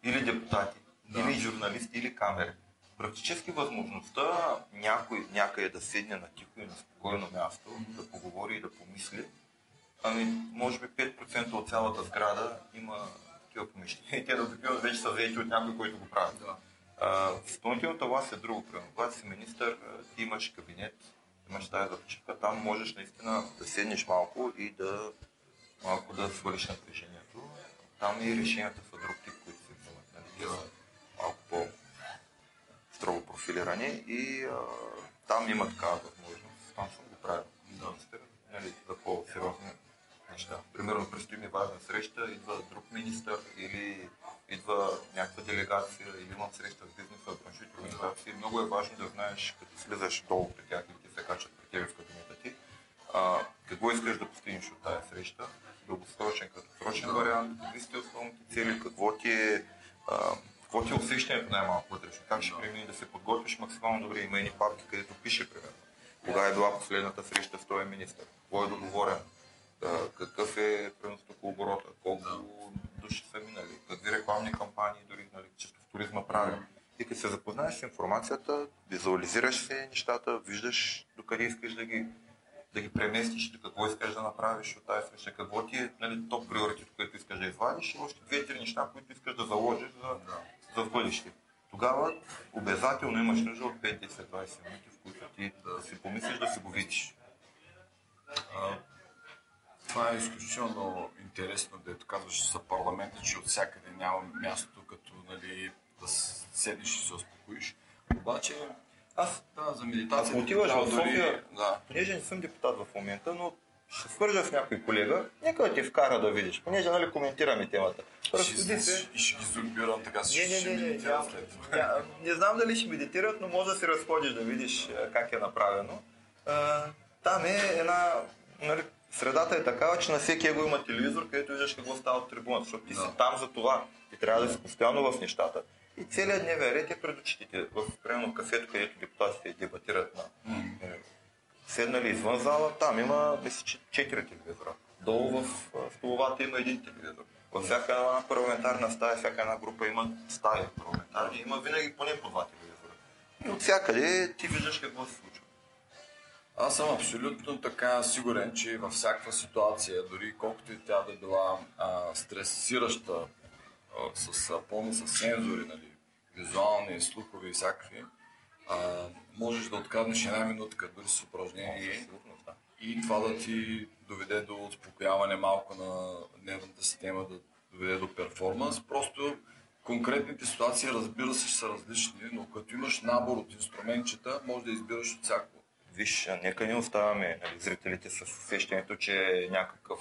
Или депутати, Да. или журналисти, или камери. Практически възможността някой някъде да седне на тихо и на спокойно място, да поговори и да помисли, ами може би 5% от цялата сграда има такива помещения. Те да такива вече са заети от някой, който го прави. Да. А, изпълнителната власт е друго. Примерно, когато си министър, ти имаш кабинет, имаш тази започивка, там можеш наистина да седнеш малко и да малко да свалиш напрежението. Там и решенията са друг тип, които се взимат. Нали? Малко по-строго профилирани и а, там има такава възможност. Там съм го правил. Да. Нали, за по-сериозни неща. Примерно, предстои ми важна среща, идва друг министър или идва някаква делегация или имам среща с бизнеса, браншовите организации. Много е важно да знаеш, като слизаш долу при тях или ти се качат при тебе в кабинета ти, а, какво искаш да постигнеш от тази среща, дългосрочен, краткосрочен вариант, какви сте основните цели, какво ти е, а, какво ти е усещането най-малко вътрешно, как ще премини да се подготвиш максимално добре. Има едни папки, където пише, примерно, кога е била последната среща с този министър, какво е договорено, какъв е примерно оборота, колко Да. души са минали, какви рекламни кампании, дори нали, чисто в туризма правим. И като се запознаеш с информацията, визуализираш се нещата, виждаш докъде искаш да ги, да ги преместиш, до какво искаш да направиш от тази среща, какво ти е нали, топ приоритет, което искаш да извадиш и още две-три неща, които искаш да заложиш за, Да. за бъдеще. Тогава обязателно имаш нужда от 5-10-20 минути, в които ти да си помислиш да си го видиш. Това е изключително интересно, дето казваш за парламента, че от всякъде няма място като нали, да седиш и се успокоиш. Обаче, Аз, да, за медитация... ако отиваш в София, Да. понеже не съм депутат в момента, но ще свържа с някой колега, нека да ти вкара да видиш, понеже нали коментираме темата. Ще, Разсъди се. и ще ги зомбирам така, Не, ще, не, ще не, не, след това. Ня- не знам дали ще медитират, но може да се разходиш да видиш как е направено. А, Там е една... Нали, средата е такава, че на всеки его има телевизор, където виждаш какво става от трибуната, защото ти Да. си там за това. Ти трябва да си постоянно в нещата. И целият дневен ред е пред очите. В примерно кафето, където депутатите дебатират на е, седнали извън зала, там има мисля, че четири телевизора. Долу в а, столовата има един телевизор. Във всяка една парламентарна стая, всяка една група има стаи парламентарни, има винаги поне по два телевизора. И от всякъде ти виждаш какво се. Аз съм абсолютно така сигурен, че във всякаква ситуация, дори колкото и тя да била а, стресираща, а, с, а, пълна с сензори, нали, визуални, слухови и всякакви, а, можеш да откраднеш една минутка, дори с упражнение да. и това да ти доведе до успокояване малко на нервната система, да доведе до перформанс. Просто конкретните ситуации, разбира се, ще са различни, но като имаш набор от инструментчета, може да избираш от всяко. Виж, нека не оставаме нали, зрителите с усещането, че е някакъв,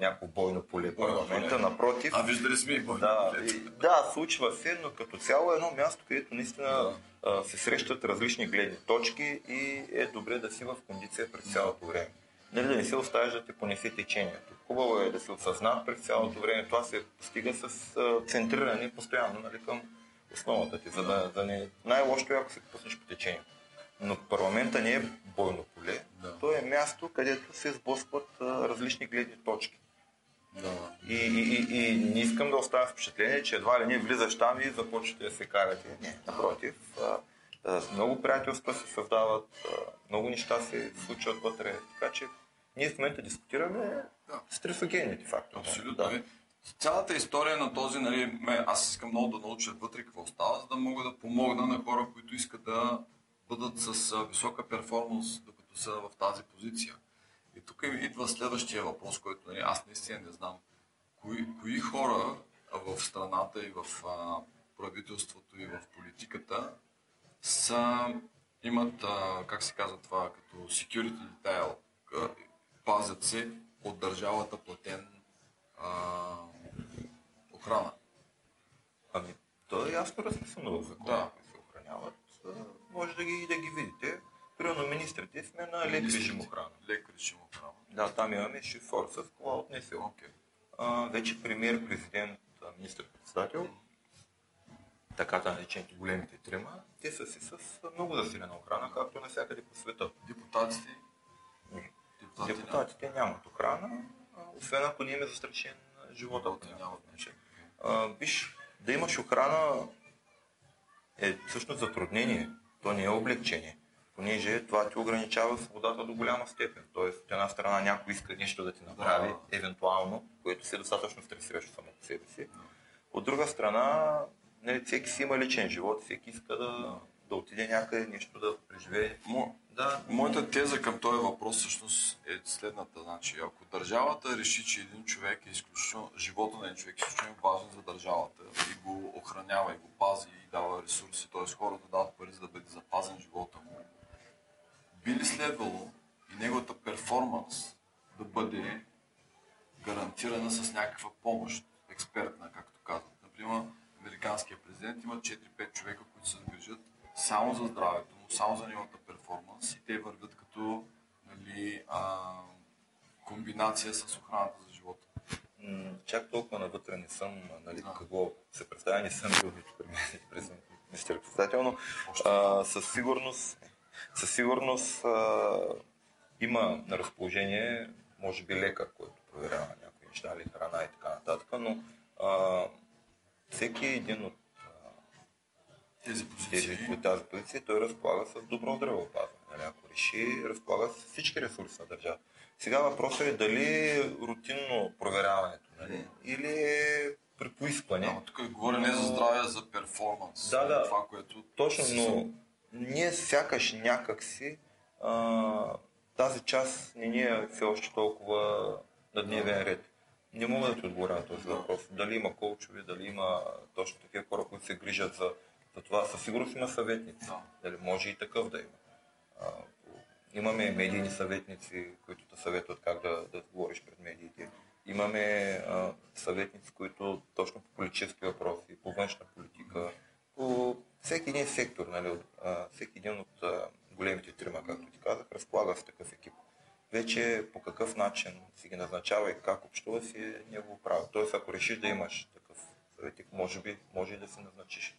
някакво бойно поле Бойно парламента. Напротив, А виждали сме и бойни Да, и, да, случва се, но като цяло е едно място, където наистина Да. а, се срещат различни гледни точки и е добре да си в кондиция през цялото време. Нали, да не се оставиш да те понесе течението. Хубаво е да се осъзнат през цялото време. Това се постига с а, центриране постоянно нали, към основата ти. За да, да не... Най-лошото е ако се пуснеш по течението. Но парламента не е бойно поле. Да. То е място, където се сблъскват различни гледни точки. Да. И, и, и, и не искам да оставя впечатление, че едва ли не влизаш там и започвате да се карате. Не, напротив. А, а, много приятелства се създават, а, много неща се случват вътре. Така че ние в момента дискутираме Да. стресогенните фактори. Абсолютно. Да. Да. Цялата история на този, нали, аз искам много да науча вътре какво става, за да мога да помогна на хора, които искат да бъдат с висока перформанс, докато са в тази позиция. И тук идва следващия въпрос, който нали, аз наистина не знам. Кои, кои хора в страната и в а, правителството и в политиката са, имат, а, как се казва това, като security detail, пазят се от държавата платен а, охрана. Ами, то е ясно разписано в закона, Да. се охраняват. Може да ги, да ги видите. Примерно министрите сме на лек режим охрана. Лек режим охрана. Да, там имаме шофьор с кола от НСО. А, вече премьер, президент, министър-председател, така наречените големите трима, те са си с много засилена охрана, както навсякъде по света. Депутатите, Ами, депутати, Депутатите нямат охрана, освен ако не им е застрашен живота. Живота нямат начин. Виж, да имаш охрана е всъщност затруднение, то не е облегчение, понеже това ти ограничава свободата до голяма степен. Тоест, от една страна някой иска нещо да ти направи, Да. евентуално, което си е достатъчно стресиращо само по себе си. От друга страна, нали, всеки си има личен живот, всеки иска да, да отиде някъде, нещо да преживее. Мо, Да, моята теза към този въпрос всъщност е следната. Значи, ако държавата реши, че един човек е изключително, живота на един човек е изключително важен за държавата и го охранява, и го пази, и дава ресурси, т.е. хората дават пари, за да бъде запазен живота му, би ли следвало и неговата перформанс да бъде гарантирана с някаква помощ, експертна, както казват. Например, американския президент има 4-5 човека, които се грижат само за здравето му, само за неговата перформанс и те вървят като нали, а, комбинация с охраната за живота. М, чак толкова навътре не съм, нали, Да. какво се представя, не съм бил вице министър-председател, но Още а, със сигурност, със сигурност а, има на разположение, може би лекар, който проверява някои неща, ли храна и така нататък, но а, всеки един от Тези тези, позиции. от тази позиция, той разполага с добро здравеопазване. Нали? Ако реши, разполага с всички ресурси на държавата. Сега въпросът е дали е рутинно проверяването, нали? или е при поискване. Ама тук говоря не за здраве, а за перформанс. Да, да. Това, което Точно, но ние сякаш някакси а, тази част не ни е все още толкова на дневен ред. Не мога да ти отговоря на този въпрос. Дали има коучове, дали има точно такива хора, които се грижат за, за това. Със сигурност има съветници. Да. Дали може и такъв да има. А, имаме медийни съветници, които те съветват как да, да говориш пред медиите. Имаме а, съветници, които точно по политически въпроси, по външна политика, по всеки един сектор, нали, от, а, всеки един от а, големите трима, както ти казах, разполага с такъв екип. Вече по какъв начин си ги назначава и как общува си е негово право. Тоест, ако решиш да имаш такъв съветник, може би, може и да се назначиш.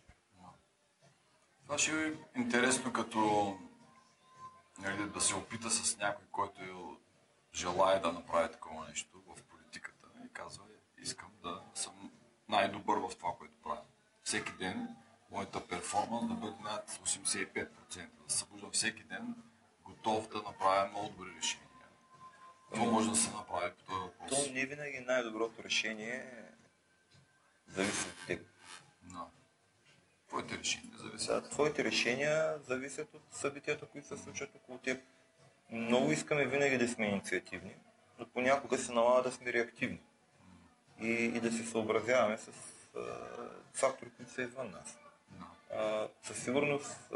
Това ще е интересно като нали, да се опита с някой, който желая да направи такова нещо в политиката и казва, искам да съм най-добър в това, което правя. Всеки ден моята перформанс да бъде над 85%. Да събуждам всеки ден готов да направя много добри решения. Това може да се направи по този въпрос. То не винаги най-доброто решение зависи от теб. Твоите решения зависят. Да, твоите решения зависят от събитията, които се случват около теб. Много искаме винаги да сме инициативни, но понякога се налага да сме реактивни и, и да се съобразяваме с а, фактори, които са извън нас. А, със сигурност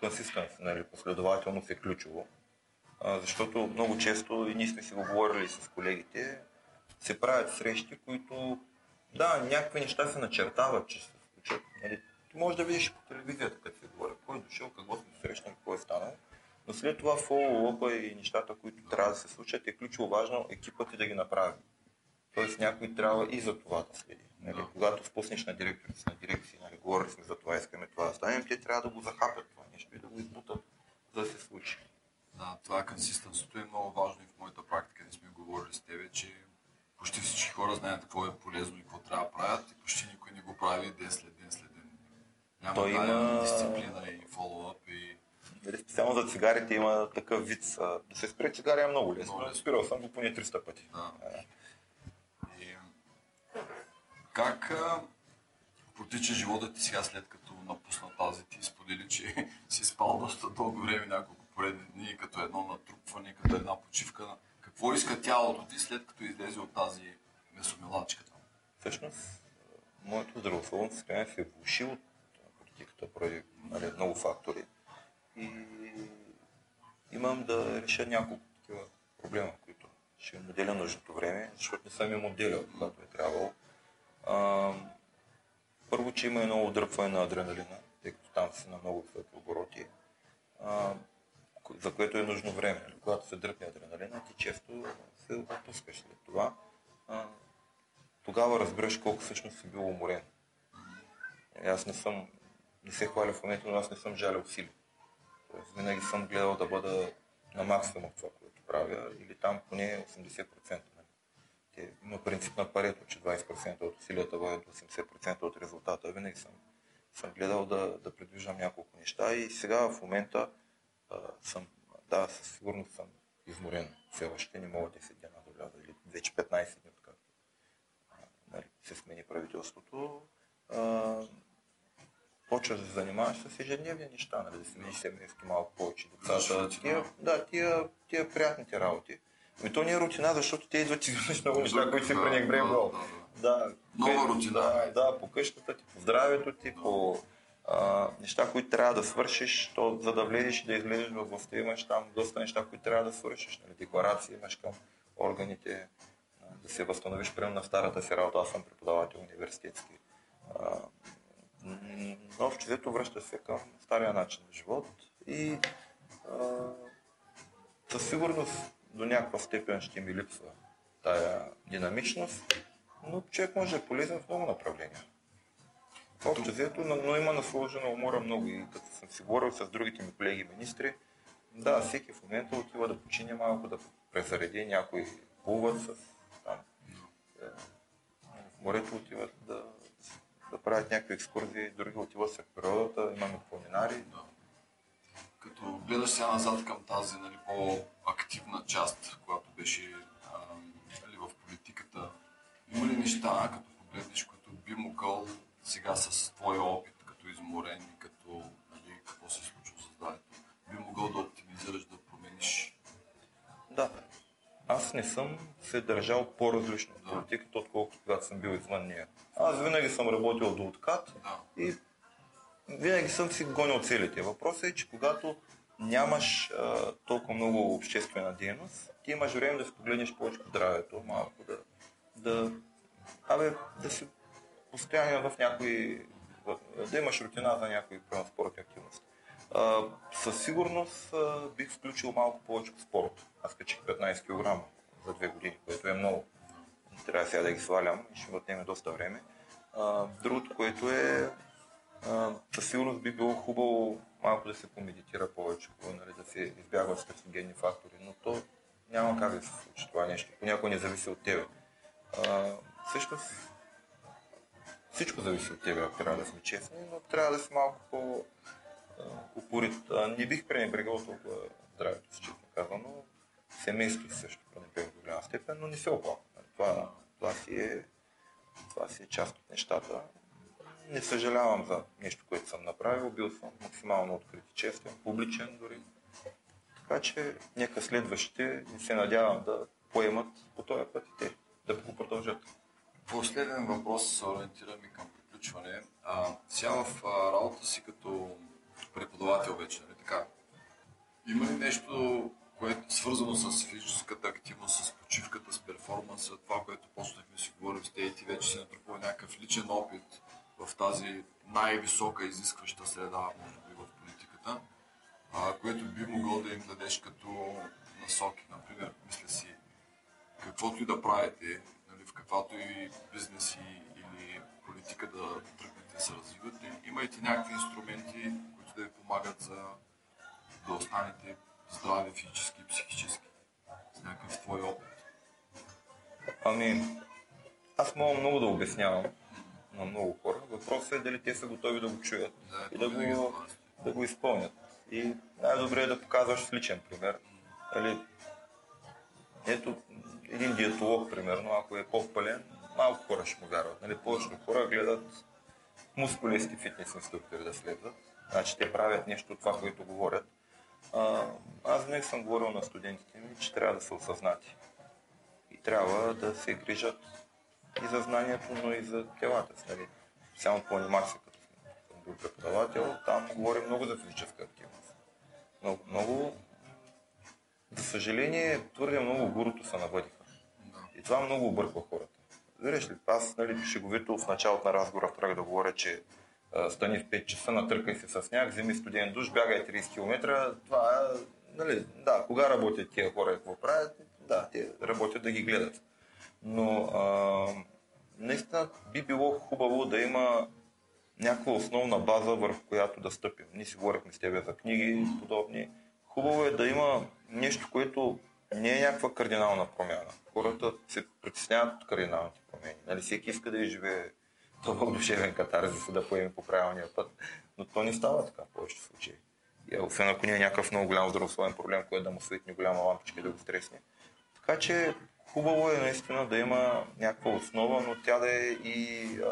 консистенс, нали, последователност е ключово, а, защото много често, и ние сме си го говорили с колегите, се правят срещи, които, да, някакви неща се начертават, че се случат. Нали, ти можеш да видиш по телевизията, като се говори, кой е дошъл, какво сме срещнали, какво е станало. Но след това фоллоупа и нещата, които трябва да се случат, е ключово важно екипът ти да ги направи. Тоест някой трябва и за това да следи. Нали? Да. Когато спуснеш на директорите на дирекции, нали? говорили сме за това, искаме това да станем, те трябва да го захапят това нещо и да го избутат, за да се случи. Да, това консистенството е много важно и в моята практика. Не сме говорили с тебе, че почти всички хора знаят какво е полезно и какво трябва да правят и почти никой не го прави ден след ден след. Няма Той има- дисциплина и фоллоуап и Нали, специално за цигарите има такъв вид. Да се спре цигари е много лесно. Лесно. Спирал съм го поне 300 пъти. Да. И, как а, протича живота ти сега, след като напусна тази ти сподели, че [LAUGHS] си спал доста дълго време, няколко поредни дни, като едно натрупване, като една почивка. Какво иска тялото ти, след като излезе от тази месомилачка? Всъщност, моето здравословно състояние се е влуши от а, политиката поради нали, много фактори. И имам да реша няколко такива проблема, които ще ми отделя нужното време, защото не съм им отделял, когато е трябвало. А, първо, че има едно отдръпване на адреналина, тъй като там си на много високи обороти, а, за което е нужно време. Когато се дръпне адреналина, ти често се отпускаш след това. А, тогава разбираш колко всъщност си бил уморен. Аз не съм, не се хваля в момента, но аз не съм жалил сили. Тоест, винаги съм гледал да бъда на максимум това, което правя, или там поне 80%. нали. Те, има принцип на парето, че 20% от усилията водят до 80% от резултата. Винаги съм, съм гледал да, да предвиждам няколко неща и сега в момента а, съм, да, със сигурност съм изморен. Все още не мога 10 дена да вляза, или вече 15 дни, откакто нали, се смени правителството. А, почваш да се занимаваш с ежедневни неща, нали, да си видиш семейски малко повече децата. Тия, да, тия, тия приятните работи. Ами то не е рутина, защото те идват и изведнъж много неща, които си Да, пренебрегвал. да, Нова рутина. Да, да, по къщата ти, по здравето ти, по а, неща, които трябва да свършиш, то, за да влезеш и да излезеш в властта, имаш там доста неща, които трябва да свършиш. Нали? Декларации имаш към органите, да се възстановиш прямо на старата си работа. Аз съм преподавател университетски. А, общо взето връща се към стария начин на живот и а, със сигурност до някаква степен ще ми липсва тая динамичност, но човек може да е полезен в много направления. Общо взето, но, има насложена умора много и като съм си говорил с другите ми колеги министри, да, всеки в момента отива да почине малко, да презареди някой плуват с там. е, В морето отиват да, да правят някакви екскурзии, други отиват в природата, имаме планинари. Да. Като гледаш сега назад към тази нали, по-активна част, която беше а, нали, в политиката, има ли неща, като погледнеш, които би могъл сега с твоя опит, като изморен и като нали, какво се случва с здравето, би могъл да оптимизираш, да промениш? Да. Аз не съм се държал по-различно в политиката, отколкото когато съм бил извън нея. Аз винаги съм работил до откат и винаги съм си гонил целите. Въпросът е, че когато нямаш а, толкова много обществена дейност, ти имаш време да си погледнеш повече по здравето, малко да, да, абе, да си постоянен в някои, да имаш рутина за някои спортни активности. Със сигурност а, бих включил малко повече спорт. Аз качих 15 кг за две години, което е много. Трябва сега да ги свалям и ще ми отнеме доста време. А, другото, което е със сигурност би било хубаво малко да се помедитира повече, нали, да се избягват стресогенни фактори, но то няма как да се случи това нещо. Понякога не зависи от тебе. А, всъщност всичко зависи от тебе, ако трябва да сме честни, но трябва да си малко по упорит. Не бих пренебрегал толкова здравето си, честно казано. Семейството също пренебрегва до голяма степен, но не се оплаквам. Това, това, си е, това си е част от нещата. Не съжалявам за нещо, което съм направил. Бил съм максимално открит и честен, публичен дори. Така че нека следващите не се надявам да поемат по този път и те да го продължат. Последен въпрос се ориентирам и към приключване. А, сега в а, работа си като преподавател вече, нали така? Има ли нещо, което е свързано с физическата активност, с почивката, с перформанса, това, което почнахме си говорим с те и ти вече си натрупал някакъв личен опит в тази най-висока изискваща среда, може би в политиката, а, което би могъл да им дадеш като насоки, например, мисля си, каквото и да правите, нали, в каквато и бизнес или политика да тръгнете да се развивате, имайте някакви инструменти, да ви помагат за да останете здрави физически и психически. С някакъв твой опит. Ами, аз мога много да обяснявам на много хора. Въпросът е дали те са готови да го чуят Да, и да го, е. да го изпълнят. И най-добре е да показваш с личен пример. Нали, ето, един диетолог, примерно, ако е по-пълен, малко хора ще му вярват. Нали, повечето хора гледат мускулисти фитнес инструктори да следват. Значи те правят нещо от това, което говорят. А, аз винаги съм говорил на студентите ми, че трябва да са осъзнати. И трябва да се грижат и за знанието, но и за телата си. Нали. Специално по анимация, като съм, бил преподавател, там говорим много за физическа активност. Много, много за съжаление, твърде много гурото се навъдиха. И това много обърква хората. Вираш ли, аз нали, шеговито в началото на разговора тръгах да говоря, че стани в 5 часа, натъркай се с сняг, вземи студен душ, бягай 30 км. Това нали, да, кога работят тия хора и какво правят? Да, те работят да ги гледат. Но а, наистина би било хубаво да има някаква основна база, върху която да стъпим. Ние си говорихме с тебе за книги и подобни. Хубаво е да има нещо, което не е някаква кардинална промяна. Хората се притесняват от кардиналните промени. Нали, всеки иска да изживее това душевен [LAUGHS] катарзис да поеме по правилния път. Но то не става така в повечето случаи. И, освен ако не е някакъв много голям здравословен проблем, който да му светне голяма лампичка и да го стресне. Така че хубаво е наистина да има някаква основа, но тя да е и а,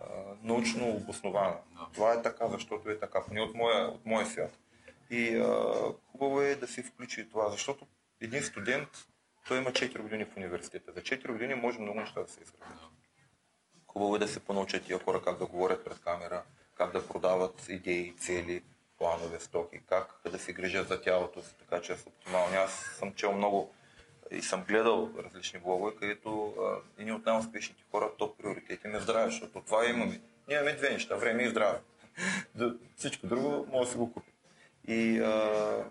а, научно обоснована. Да. Това е така, защото е така, поне от моя, от моя свят. И а, хубаво е да се включи това, защото един студент, той има 4 години в университета. За 4 години може много неща да се изградят. Хубаво е да се понаучат тия хора как да говорят пред камера, как да продават идеи, цели, планове, стоки, как да се грижат за тялото си, така че са оптимални. Аз съм чел много и съм гледал различни блогове, където а, едни от най-успешните хора, топ приоритет им е здраве, защото това имаме. Ние имаме две неща, време и здраве. [LAUGHS] Всичко друго може да си го купим. И а,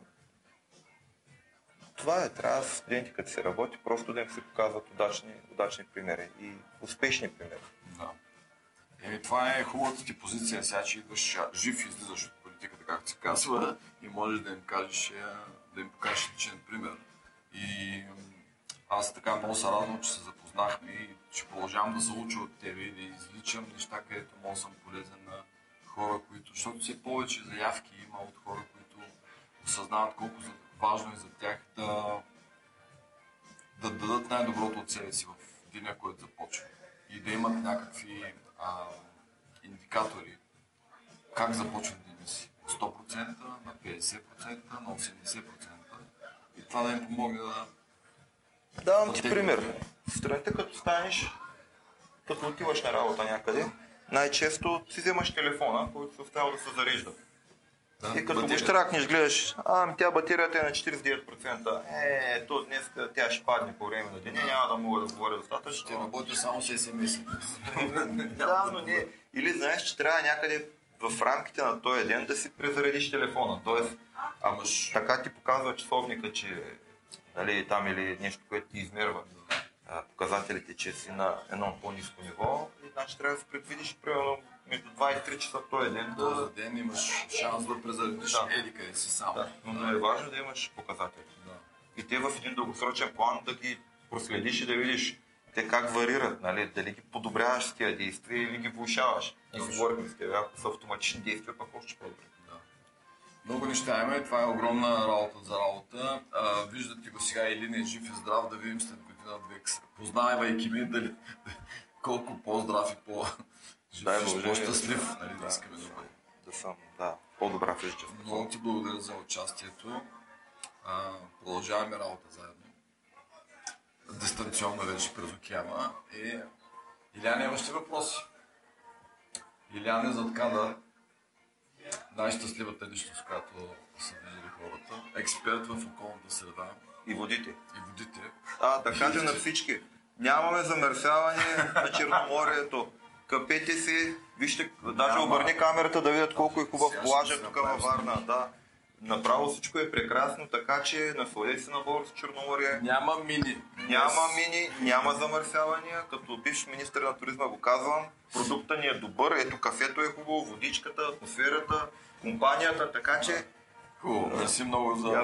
това е, трябва с студенти, като се работи, просто да им се показват удачни, удачни примери и успешни примери. Да. Еми, това е хубавата ти позиция сега, че идваш жив и излизаш от политиката, както се казва, и можеш да им кажеш, а, да им покажеш личен пример. И аз така много се радвам, че се запознахме и ще продължавам да се уча от тебе и да извличам неща, където мога съм полезен на хора, които, защото все повече заявки има от хора, които осъзнават колко за- важно е за тях да, да дадат най-доброто от себе си в деня, който започва. И да имат някакви а, индикатори как започват деня си. 100%, на 50%, на 80%. И това да им помогне да Давам ти Пътеки. пример. Сутринта като станеш, като отиваш на работа някъде, най-често си вземаш телефона, който се оставя да се зарежда. Да, И като го батерия. штракнеш, гледаш, ами тя батерията е на 49%. Е, то днес тя ще падне по време на деня, няма да мога да говоря достатъчно. Ще работя само с SMS. [LAUGHS] Да, но не. Или знаеш, че трябва някъде в рамките на този ден да си презаредиш телефона. Тоест, ако така ти показва часовника, че нали, там или нещо, което ти измерва показателите, че си на едно по-низко ниво, значи трябва да се предвидиш примерно между 2 и 3 часа този ден. Този Да, ден имаш шанс да презаредиш Да. еди къде си сам. да. Но е важно да имаш показатели. Да. И те в един дългосрочен план да ги проследиш и да видиш те как варират, нали? дали ги подобряваш с тези действия или ги влушаваш. Ние си говорихме с теб, ако са автоматични действия, пък още по-добре. Да. Много неща има и това е огромна работа за работа. А, виждате го сега или не жив и здрав, да видим след година-две, познавайки ми дали, колко по-здрав и по Дай Боже, по-щастлив. Нали, да да. искаме да бъде. Да съм, да, по-добра физическа. Много ти благодаря за участието. А, продължаваме работа заедно. Дистанционно вече през океана. И Иляне, имаш ли въпроси? Иляне зад кадър. Най-щастливата личност, която са видели хората. Експерт в околната среда И водите. и водите. А, да кажем на всички, нямаме замърсяване на Черноморието. Капете си, вижте, даже Няма. обърни камерата да видят колко е хубав плажа си тук във Варна. Да. Направо всичко е прекрасно, така че насладете се на българско Черноморие. Няма мини. Няма мини, няма замърсявания. Като бивш министър на туризма го казвам. Продукта ни е добър. Ето кафето е хубаво, водичката, атмосферата, компанията, така че... Хубаво, мерси много за...